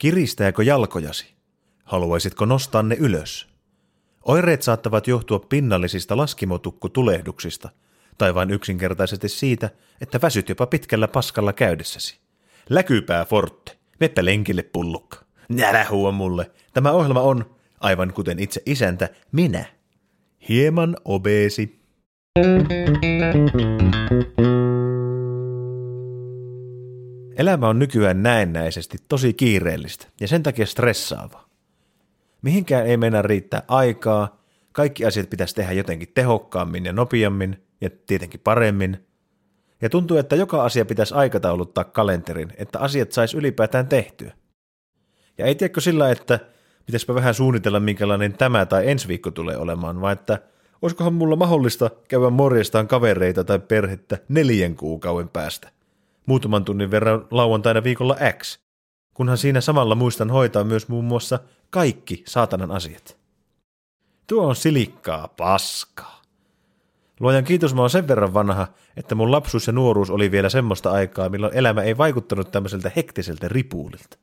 Kiristääkö jalkojasi? Haluaisitko nostaa ne ylös? Oireet saattavat johtua pinnallisista laskimotukku-tulehduksista tai vain yksinkertaisesti siitä, että väsyt jopa pitkällä paskalla käydessäsi. Läkypää Forte, meppä lenkille pullukka. Nälä huo mulle. Tämä ohjelma on, aivan kuten itse isäntä, minä. Hieman obeesi. Elämä on nykyään näennäisesti tosi kiireellistä ja sen takia stressaavaa. Mihinkään ei mennä riittää aikaa, kaikki asiat pitäisi tehdä jotenkin tehokkaammin ja nopeammin ja tietenkin paremmin. Ja tuntuu, että joka asia pitäisi aikatauluttaa kalenterin, että asiat saisi ylipäätään tehtyä. Ja ei tiedäkö sillä, että pitäisipä vähän suunnitella, minkälainen tämä tai ensi viikko tulee olemaan, vaan että olisikohan mulla mahdollista käydä morjestaan kavereita tai perhettä neljän kuukauden päästä. Muutaman tunnin verran lauantaina viikolla X, kunhan siinä samalla muistan hoitaa myös muun muassa kaikki saatanan asiat. Tuo on silikkaa paskaa. Luojan kiitos, mä oon sen verran vanha, että mun lapsuus ja nuoruus oli vielä semmoista aikaa, milloin elämä ei vaikuttanut tämmöiseltä hektiseltä ripuulilta.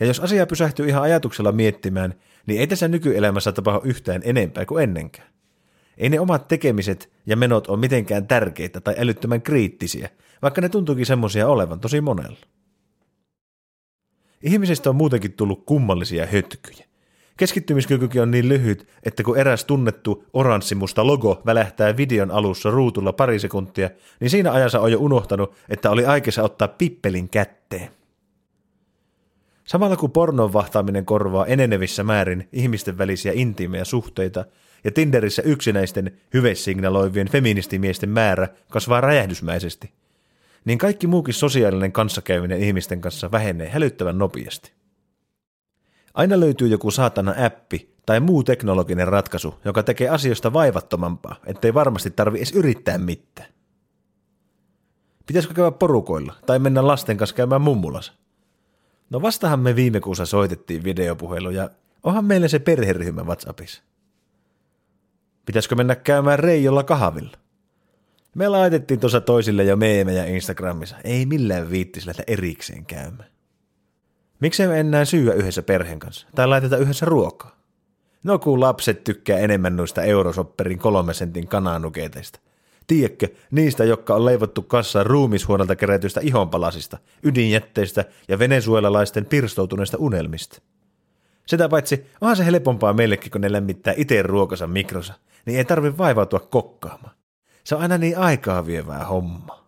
Ja jos asia pysähtyy ihan ajatuksella miettimään, niin ei tässä nykyelämässä tapahdu yhtään enempää kuin ennenkään. Ei ne omat tekemiset ja menot ole mitenkään tärkeitä tai älyttömän kriittisiä, vaikka ne tuntuukin semmoisia olevan tosi monella. Ihmisistä on muutenkin tullut kummallisia hötkyjä. Keskittymiskykykin on niin lyhyt, että kun eräs tunnettu oranssimusta logo välähtää videon alussa ruutulla pari sekuntia, niin siinä ajassa on jo unohtanut, että oli aikeissa ottaa pippelin kätteen. Samalla kun pornon vahtaaminen korvaa enenevissä määrin ihmisten välisiä intiimejä suhteita ja Tinderissä yksinäisten hyvesignaloivien feministimiesten määrä kasvaa räjähdysmäisesti, niin kaikki muukin sosiaalinen kanssakäyminen ihmisten kanssa vähenee hälyttävän nopeasti. Aina löytyy joku saatana appi tai muu teknologinen ratkaisu, joka tekee asioista vaivattomampaa, ettei varmasti tarvi edes yrittää mitään. Pitäisikö käydä porukoilla tai mennä lasten kanssa käymään mummulassa? No vastahan me viime kuussa soitettiin videopuhelu ja onhan meillä se perheryhmä WhatsAppissa. Pitäisikö mennä käymään Reijolla kahvilla? Me laitettiin tuossa toisille jo meemejä Instagramissa. Ei millään viittis lähteä erikseen käymään. Miksei me enää syyä yhdessä perheen kanssa? Tai laiteta yhdessä ruokaa? No kun lapset tykkää enemmän noista eurosopperin kolme sentin kananuketeista. Tiedätkö, niistä, jotka on leivottu kassaan ruumishuonelta kerätyistä ihonpalasista, ydinjätteistä ja venezuelalaisten pirstoutuneista unelmista. Sitä paitsi onhan se helpompaa meillekin, kun ne lämmittää itse ruokansa mikrosa, niin ei tarvi vaivautua kokkaamaan. Se on aina niin aikaa vievää homma.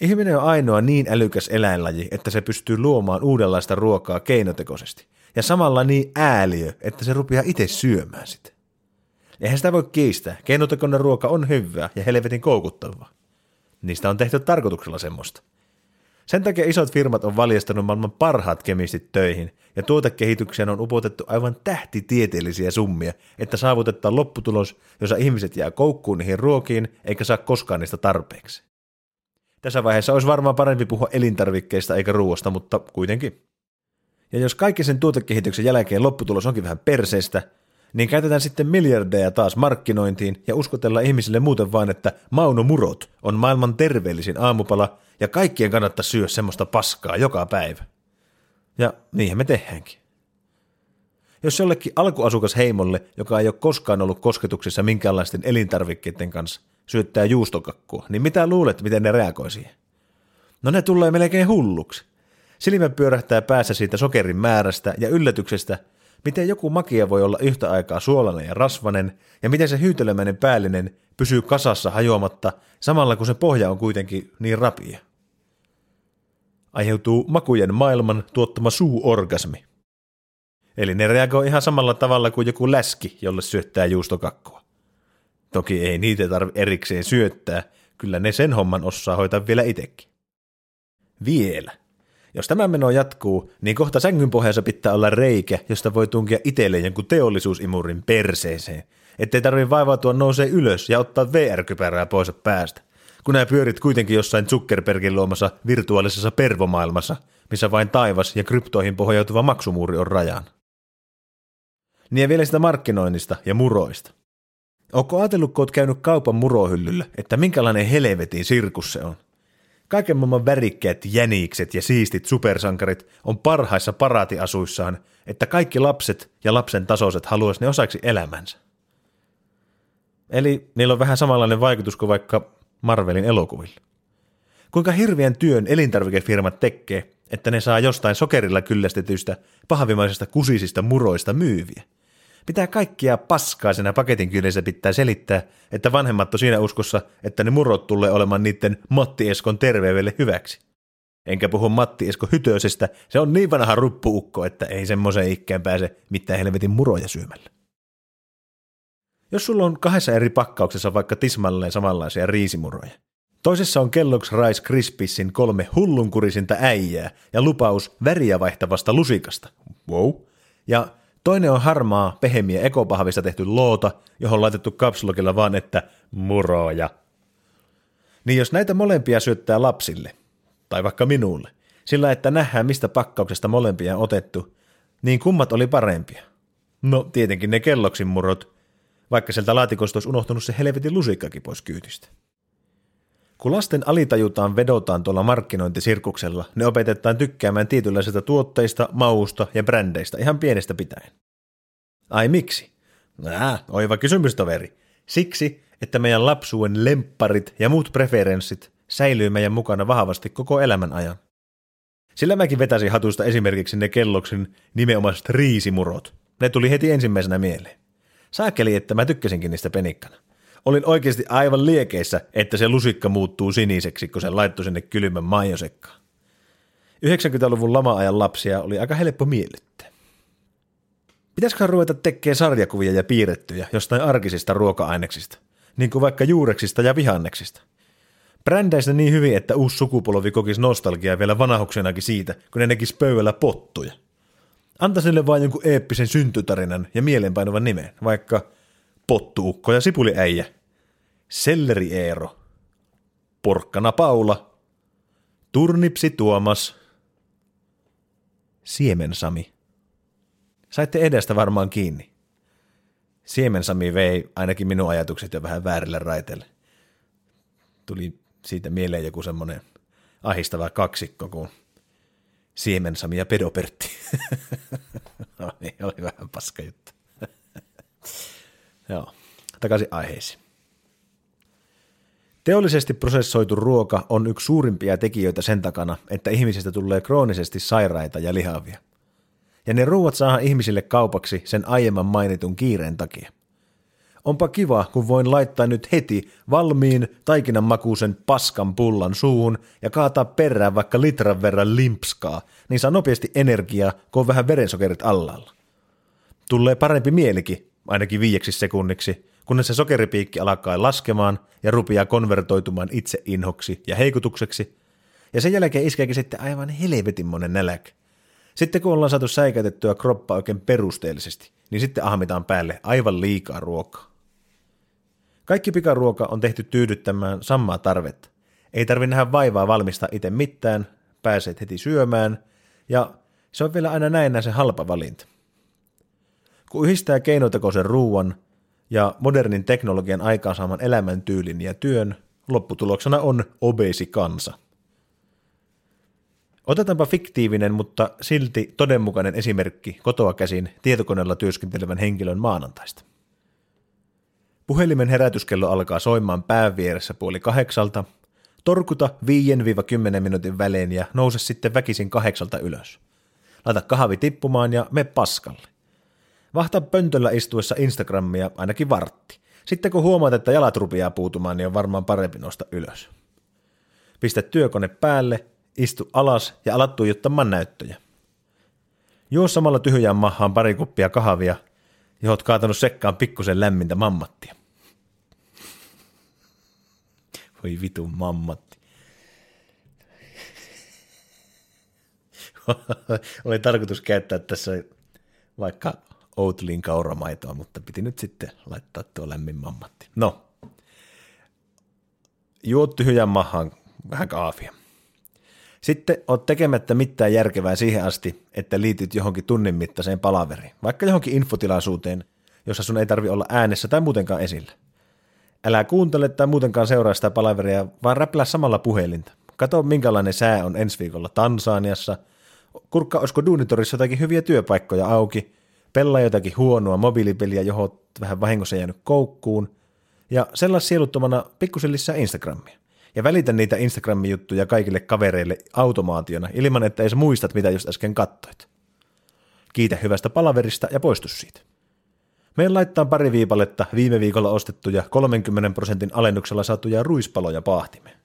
Ihminen on ainoa niin älykäs eläinlaji, että se pystyy luomaan uudenlaista ruokaa keinotekoisesti, ja samalla niin ääliö, että se rupeaa itse syömään sitä. Eihän sitä voi kiistää. Keinotekoinen ruoka on hyvää ja helvetin koukuttavaa. Niistä on tehty tarkoituksella semmoista. Sen takia isot firmat on valjastanut maailman parhaat kemistit töihin, ja tuotekehitykseen on upotettu aivan tähtitieteellisiä summia, että saavutetaan lopputulos, jossa ihmiset jää koukkuun niihin ruokiin, eikä saa koskaan niistä tarpeeksi. Tässä vaiheessa olisi varmaan parempi puhua elintarvikkeista eikä ruoasta, mutta kuitenkin. Ja jos kaikki sen tuotekehityksen jälkeen lopputulos onkin vähän perseestä, niin käytetään sitten miljardeja taas markkinointiin ja uskotellaan ihmisille muuten vain, että Mauno Murot on maailman terveellisin aamupala ja kaikkien kannattaa syödä semmoista paskaa joka päivä. Ja niinhän me tehdäänkin. Jos jollekin alkuasukasheimolle, joka ei ole koskaan ollut kosketuksissa minkäänlaisten elintarvikkeiden kanssa, syöttää juustokakkua, niin mitä luulet, miten ne reagoi siihen? No ne tulee melkein hulluksi. Silmä pyörähtää päässä siitä sokerin määrästä ja yllätyksestä, miten joku makia voi olla yhtä aikaa suolainen ja rasvanen, ja miten se hyytelemäinen päällinen pysyy kasassa hajoamatta, samalla kun se pohja on kuitenkin niin rapia. Aiheutuu makujen maailman tuottama suuorgasmi. Eli ne reagoi ihan samalla tavalla kuin joku läski, jolle syöttää juustokakkua. Toki ei niitä tarvi erikseen syöttää, kyllä ne sen homman osaa hoitaa vielä itsekin. Vielä. Jos tämä meno jatkuu, niin kohta sängyn pohjassa pitää olla reikä, josta voi tunkia itselleen jonkun teollisuusimurin perseeseen, ettei tarvi vaivautua nousee ylös ja ottaa VR-kypärää pois päästä, kun nämä pyörit kuitenkin jossain Zuckerbergin luomassa virtuaalisessa pervomaailmassa, missä vain taivas ja kryptoihin pohjautuva maksumuuri on rajan. Niin ja vielä sitä markkinoinnista ja muroista. Onko ajatellut, kun käynyt kaupan murohyllyllä, että minkälainen helvetin sirkus se on? Kaiken maailman värikkäät jänikset ja siistit supersankarit on parhaissa paraatiasuissaan, että kaikki lapset ja lapsen tasoiset haluaisi ne osaksi elämänsä. Eli niillä on vähän samanlainen vaikutus kuin vaikka Marvelin elokuvilla. Kuinka hirveän työn elintarvikefirmat tekee, että ne saa jostain sokerilla kyllästetyistä pahavimaisista kusisista muroista myyviä. Pitää kaikkia paskaa siinä paketin kyljessä pitää selittää, että vanhemmat on siinä uskossa, että ne murot tulee olemaan niiden Matti Eskon terveydelle hyväksi. Enkä puhu Matti Esko Hytösestä, se on niin vanha ruppuukko, että ei semmoiseen ikkään pääse mitään helvetin muroja syömällä. Jos sulla on kahdessa eri pakkauksessa vaikka tismalleen samanlaisia riisimuroja, toisessa on Kellogg's Rice Krispiesin kolme hullunkurisinta äijää ja lupaus väriä vaihtavasta lusikasta. Wow. Ja toinen on harmaa, pehemiä ekopahvista tehty loota, johon on laitettu kapsulokilla vaan, että muroja. Niin jos näitä molempia syöttää lapsille, tai vaikka minulle, sillä että nähdään mistä pakkauksesta molempia on otettu, niin kummat oli parempia. No tietenkin ne kelloksin murot, vaikka sieltä laatikosta olisi unohtunut se helvetin lusikkakin pois kyytistä. Kun lasten alitajutaan vedotaan tuolla markkinointisirkuksella, ne opetetaan tykkäämään tietynlaisista tuotteista, mausta ja brändeistä ihan pienestä pitäen. Ai miksi? Nää, oiva kysymys toveri. Siksi, että meidän lapsuuden lempparit ja muut preferenssit säilyy meidän mukana vahvasti koko elämän ajan. Sillä mäkin vetäisin hatusta esimerkiksi ne kelloksin nimenomaiset riisimurot. Ne tuli heti ensimmäisenä mieleen. Saakeli, että mä tykkäsinkin niistä penikkana. Olin oikeasti aivan liekeissä, että se lusikka muuttuu siniseksi, kun se laittoi sinne kylmän maijosekkaan. 90-luvun lama-ajan lapsia oli aika helppo miellyttää. Pitäisikö ruveta tekemään sarjakuvia ja piirrettyjä jostain arkisista ruoka-aineksista, niin kuin vaikka juureksista ja vihanneksista? Brändäistä niin hyvin, että uusi sukupolvi kokisi nostalgiaa vielä vanahuksenakin siitä, kun ne näkisi pöydällä pottuja – Anta sille vain jonkun eeppisen syntytarinan ja mielenpainuvan nimen, vaikka pottuukko ja sipuliäijä, selleri Eero, porkkana Paula, turnipsi Tuomas, siemensami. Saitte edestä varmaan kiinni. Siemensami vei ainakin minun ajatukset jo vähän väärille raiteille. Tuli siitä mieleen joku semmoinen ahistava kaksikko, kun Siemensami ja Pedopertti. no niin, oli vähän paska juttu. Joo, takaisin aiheisiin. Teollisesti prosessoitu ruoka on yksi suurimpia tekijöitä sen takana, että ihmisistä tulee kroonisesti sairaita ja lihavia. Ja ne ruuat saa ihmisille kaupaksi sen aiemman mainitun kiireen takia. Onpa kiva, kun voin laittaa nyt heti valmiin taikinan makuusen paskan pullan suuhun ja kaataa perään vaikka litran verran limpskaa, niin saa nopeasti energiaa, kun on vähän verensokerit allalla. Tulee parempi mielikin, ainakin viieksi sekunniksi, kunnes se sokeripiikki alkaa laskemaan ja rupeaa konvertoitumaan itse inhoksi ja heikutukseksi, ja sen jälkeen iskeekin sitten aivan helvetin monen nälkä. Sitten kun ollaan saatu säikätettyä kroppaa oikein perusteellisesti, niin sitten ahmitaan päälle aivan liikaa ruokaa. Kaikki pikaruoka on tehty tyydyttämään samaa tarvetta. Ei tarvi nähdä vaivaa valmistaa itse mitään, pääset heti syömään, ja se on vielä aina näin se halpa valinta. Kun yhdistää keinotekoisen ruuan ja modernin teknologian aikaansaaman elämäntyylin ja työn, lopputuloksena on obesi kansa. Otetaanpa fiktiivinen, mutta silti todenmukainen esimerkki kotoa käsin tietokoneella työskentelevän henkilön maanantaista. Puhelimen herätyskello alkaa soimaan pään vieressä puoli kahdeksalta. Torkuta 5-10 minuutin välein ja nouse sitten väkisin kahdeksalta ylös. Laita kahvi tippumaan ja me paskalle. Vahta pöntöllä istuessa Instagramia ainakin vartti. Sitten kun huomaat, että jalat rupeaa puutumaan, niin on varmaan parempi nosta ylös. Pistä työkone päälle, istu alas ja alat tuijottamaan näyttöjä. Juo samalla tyhjään mahaan pari kuppia kahvia, johon oot kaatanut sekkaan pikkusen lämmintä mammattia. Voi vitu mammatti. Oli tarkoitus käyttää tässä vaikka Outlin kauramaitoa, mutta piti nyt sitten laittaa tuo lämmin mammatti. No, juot tyhjän mahaan vähän kaafia. Sitten oot tekemättä mitään järkevää siihen asti, että liityt johonkin tunnin mittaiseen palaveriin, vaikka johonkin infotilaisuuteen, jossa sun ei tarvi olla äänessä tai muutenkaan esillä. Älä kuuntele tai muutenkaan seuraa sitä palaveria, vaan räplää samalla puhelinta. kato minkälainen sää on ensi viikolla Tansaniassa, kurkka olisiko Duunitorissa jotakin hyviä työpaikkoja auki, pelaa jotakin huonoa mobiilipeliä, johon vähän vahingossa jäänyt koukkuun, ja sellas sieluttomana pikkusen lisää Instagramia. Ja välitä niitä Instagramin juttuja kaikille kavereille automaationa, ilman että edes muistat, mitä just äsken kattoit. Kiitä hyvästä palaverista ja poistu siitä. Meidän laittaa pari viipaletta viime viikolla ostettuja 30 prosentin alennuksella saatuja ruispaloja paahtimeen.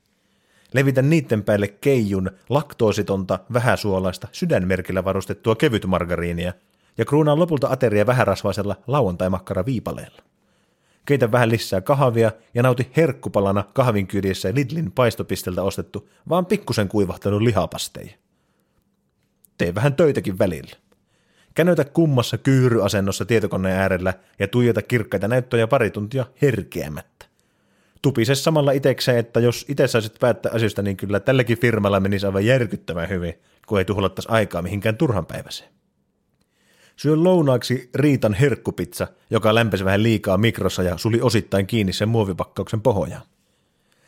Levitä niiden päälle keijun laktoositonta, vähäsuolaista, sydänmerkillä varustettua kevytmargariinia ja kruunaan lopulta ateria vähärasvaisella lauantai-makkara viipaleella. Keitä vähän lisää kahvia ja nauti herkkupalana kahvin kyljessä Lidlin paistopisteltä ostettu, vaan pikkusen kuivahtanut lihapasteja. Tee vähän töitäkin välillä. Känöitä kummassa kyyryasennossa tietokoneen äärellä ja tuijota kirkkaita näyttöjä pari tuntia herkeämättä. Tupise samalla itekseen, että jos itse saisit päättää asioista, niin kyllä tälläkin firmalla menisi aivan järkyttävän hyvin, kun ei tuhlattaisi aikaa mihinkään turhanpäiväiseen. Syö lounaaksi Riitan herkkupizza, joka lämpesi vähän liikaa mikrossa ja suli osittain kiinni sen muovipakkauksen pohjaan.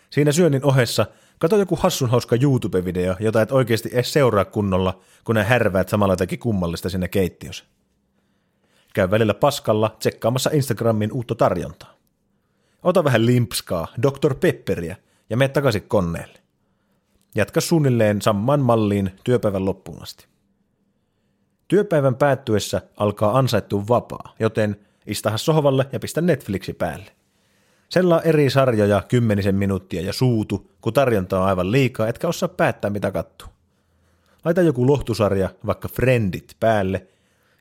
Siinä syönnin ohessa kato joku hassun hauska YouTube-video, jota et oikeasti edes seuraa kunnolla, kun ne härväät samalla jotakin kummallista sinne keittiössä. Käy välillä paskalla tsekkaamassa Instagramin uutta tarjontaa. Ota vähän limpskaa, Dr. Pepperiä ja mene takaisin koneelle. Jatka suunnilleen samaan malliin työpäivän loppuun asti. Työpäivän päättyessä alkaa ansaittu vapaa, joten istaha sohvalle ja pistä Netflixi päälle. Sella eri sarjoja kymmenisen minuuttia ja suutu, kun tarjonta on aivan liikaa, etkä osaa päättää mitä kattuu. Laita joku lohtusarja, vaikka Friendit, päälle,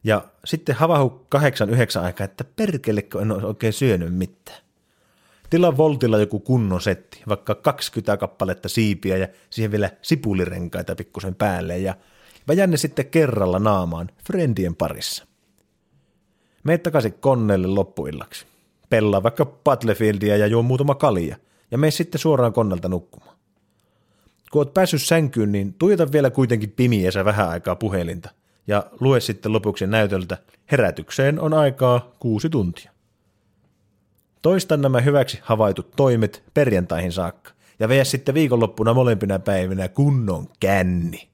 ja sitten havahu kahdeksan yhdeksän aikaa, että perkelekö en ole oikein syönyt mitään. Tilaa Voltilla joku kunnon setti, vaikka 20 kappaletta siipiä ja siihen vielä sipulirenkaita pikkusen päälle ja väjänne sitten kerralla naamaan Friendien parissa. Mene takaisin konneelle loppuillaksi pelaa vaikka Battlefieldia ja juo muutama kalia, ja mene sitten suoraan konnelta nukkumaan. Kun oot päässyt sänkyyn, niin tuijota vielä kuitenkin pimiässä vähän aikaa puhelinta, ja lue sitten lopuksi näytöltä, herätykseen on aikaa kuusi tuntia. Toista nämä hyväksi havaitut toimet perjantaihin saakka, ja vee sitten viikonloppuna molempina päivinä kunnon känni.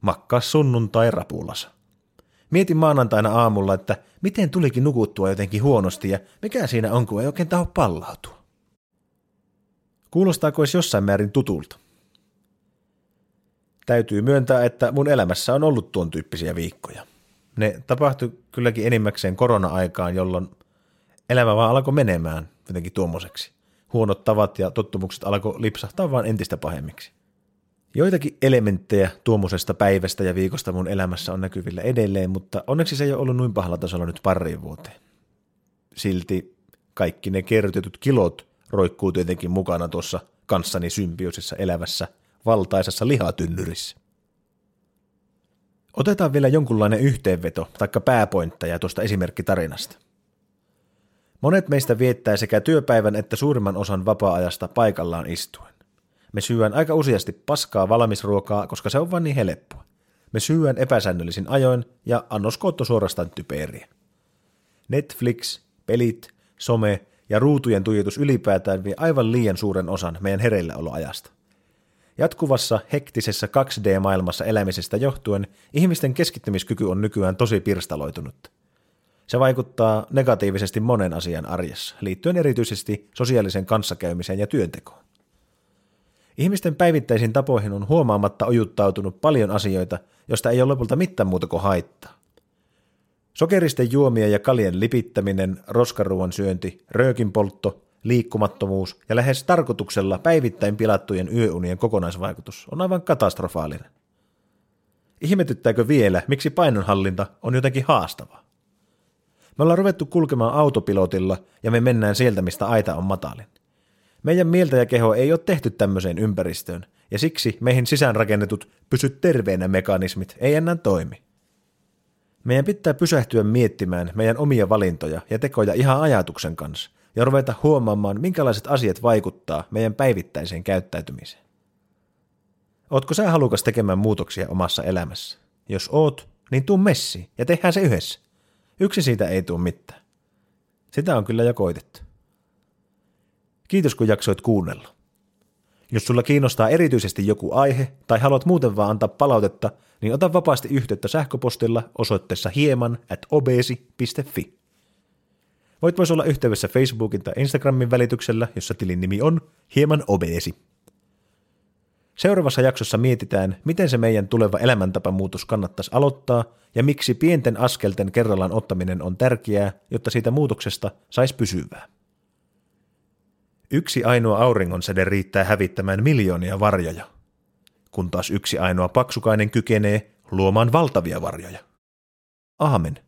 Makkaa sunnuntai rapulassa. Mietin maanantaina aamulla, että miten tulikin nukuttua jotenkin huonosti ja mikä siinä on, kun ei oikein taho pallautua. Kuulostaako olisi jossain määrin tutulta? Täytyy myöntää, että mun elämässä on ollut tuon tyyppisiä viikkoja. Ne tapahtui kylläkin enimmäkseen korona-aikaan, jolloin elämä vaan alkoi menemään jotenkin tuommoiseksi. Huonot tavat ja tottumukset alkoi lipsahtaa vaan entistä pahemmiksi. Joitakin elementtejä tuommoisesta päivästä ja viikosta mun elämässä on näkyvillä edelleen, mutta onneksi se ei ole ollut noin pahalla tasolla nyt pariin vuoteen. Silti kaikki ne kerrytetyt kilot roikkuu tietenkin mukana tuossa kanssani symbioosissa elävässä valtaisessa lihatynnyrissä. Otetaan vielä jonkunlainen yhteenveto taikka pääpointteja tuosta esimerkkitarinasta. Monet meistä viettää sekä työpäivän että suurimman osan vapaa-ajasta paikallaan istuen. Me syön aika useasti paskaa valmisruokaa, koska se on vain niin helppoa. Me syön epäsäännöllisin ajoin ja annoskootto suorastaan typeriä. Netflix, pelit, some ja ruutujen tuijotus ylipäätään vie aivan liian suuren osan meidän hereilläoloajasta. Jatkuvassa hektisessä 2D-maailmassa elämisestä johtuen ihmisten keskittymiskyky on nykyään tosi pirstaloitunut. Se vaikuttaa negatiivisesti monen asian arjessa, liittyen erityisesti sosiaalisen kanssakäymiseen ja työntekoon. Ihmisten päivittäisiin tapoihin on huomaamatta ojuttautunut paljon asioita, joista ei ole lopulta mitään muuta kuin haittaa. Sokeristen juomien ja kalien lipittäminen, roskaruuan syönti, röökin poltto, liikkumattomuus ja lähes tarkoituksella päivittäin pilattujen yöunien kokonaisvaikutus on aivan katastrofaalinen. Ihmetyttääkö vielä, miksi painonhallinta on jotenkin haastavaa? Me ollaan ruvettu kulkemaan autopilotilla ja me mennään sieltä, mistä aita on matalin. Meidän mieltä ja keho ei ole tehty tämmöiseen ympäristöön, ja siksi meihin sisäänrakennetut pysy terveenä mekanismit ei enää toimi. Meidän pitää pysähtyä miettimään meidän omia valintoja ja tekoja ihan ajatuksen kanssa, ja ruveta huomaamaan, minkälaiset asiat vaikuttaa meidän päivittäiseen käyttäytymiseen. Ootko sä halukas tekemään muutoksia omassa elämässä? Jos oot, niin tuu messiin ja tehdään se yhdessä. Yksi siitä ei tule mitään. Sitä on kyllä jo koitettu. Kiitos kun jaksoit kuunnella. Jos sulla kiinnostaa erityisesti joku aihe tai haluat muuten vaan antaa palautetta, niin ota vapaasti yhteyttä sähköpostilla osoitteessa hieman at obesi.fi. Voit myös olla yhteydessä Facebookin tai Instagramin välityksellä, jossa tilin nimi on hieman obesi. Seuraavassa jaksossa mietitään, miten se meidän tuleva elämäntapamuutos kannattaisi aloittaa ja miksi pienten askelten kerrallaan ottaminen on tärkeää, jotta siitä muutoksesta saisi pysyvää. Yksi ainoa auringonsäde riittää hävittämään miljoonia varjoja, kun taas yksi ainoa paksukainen kykenee luomaan valtavia varjoja. Aamen.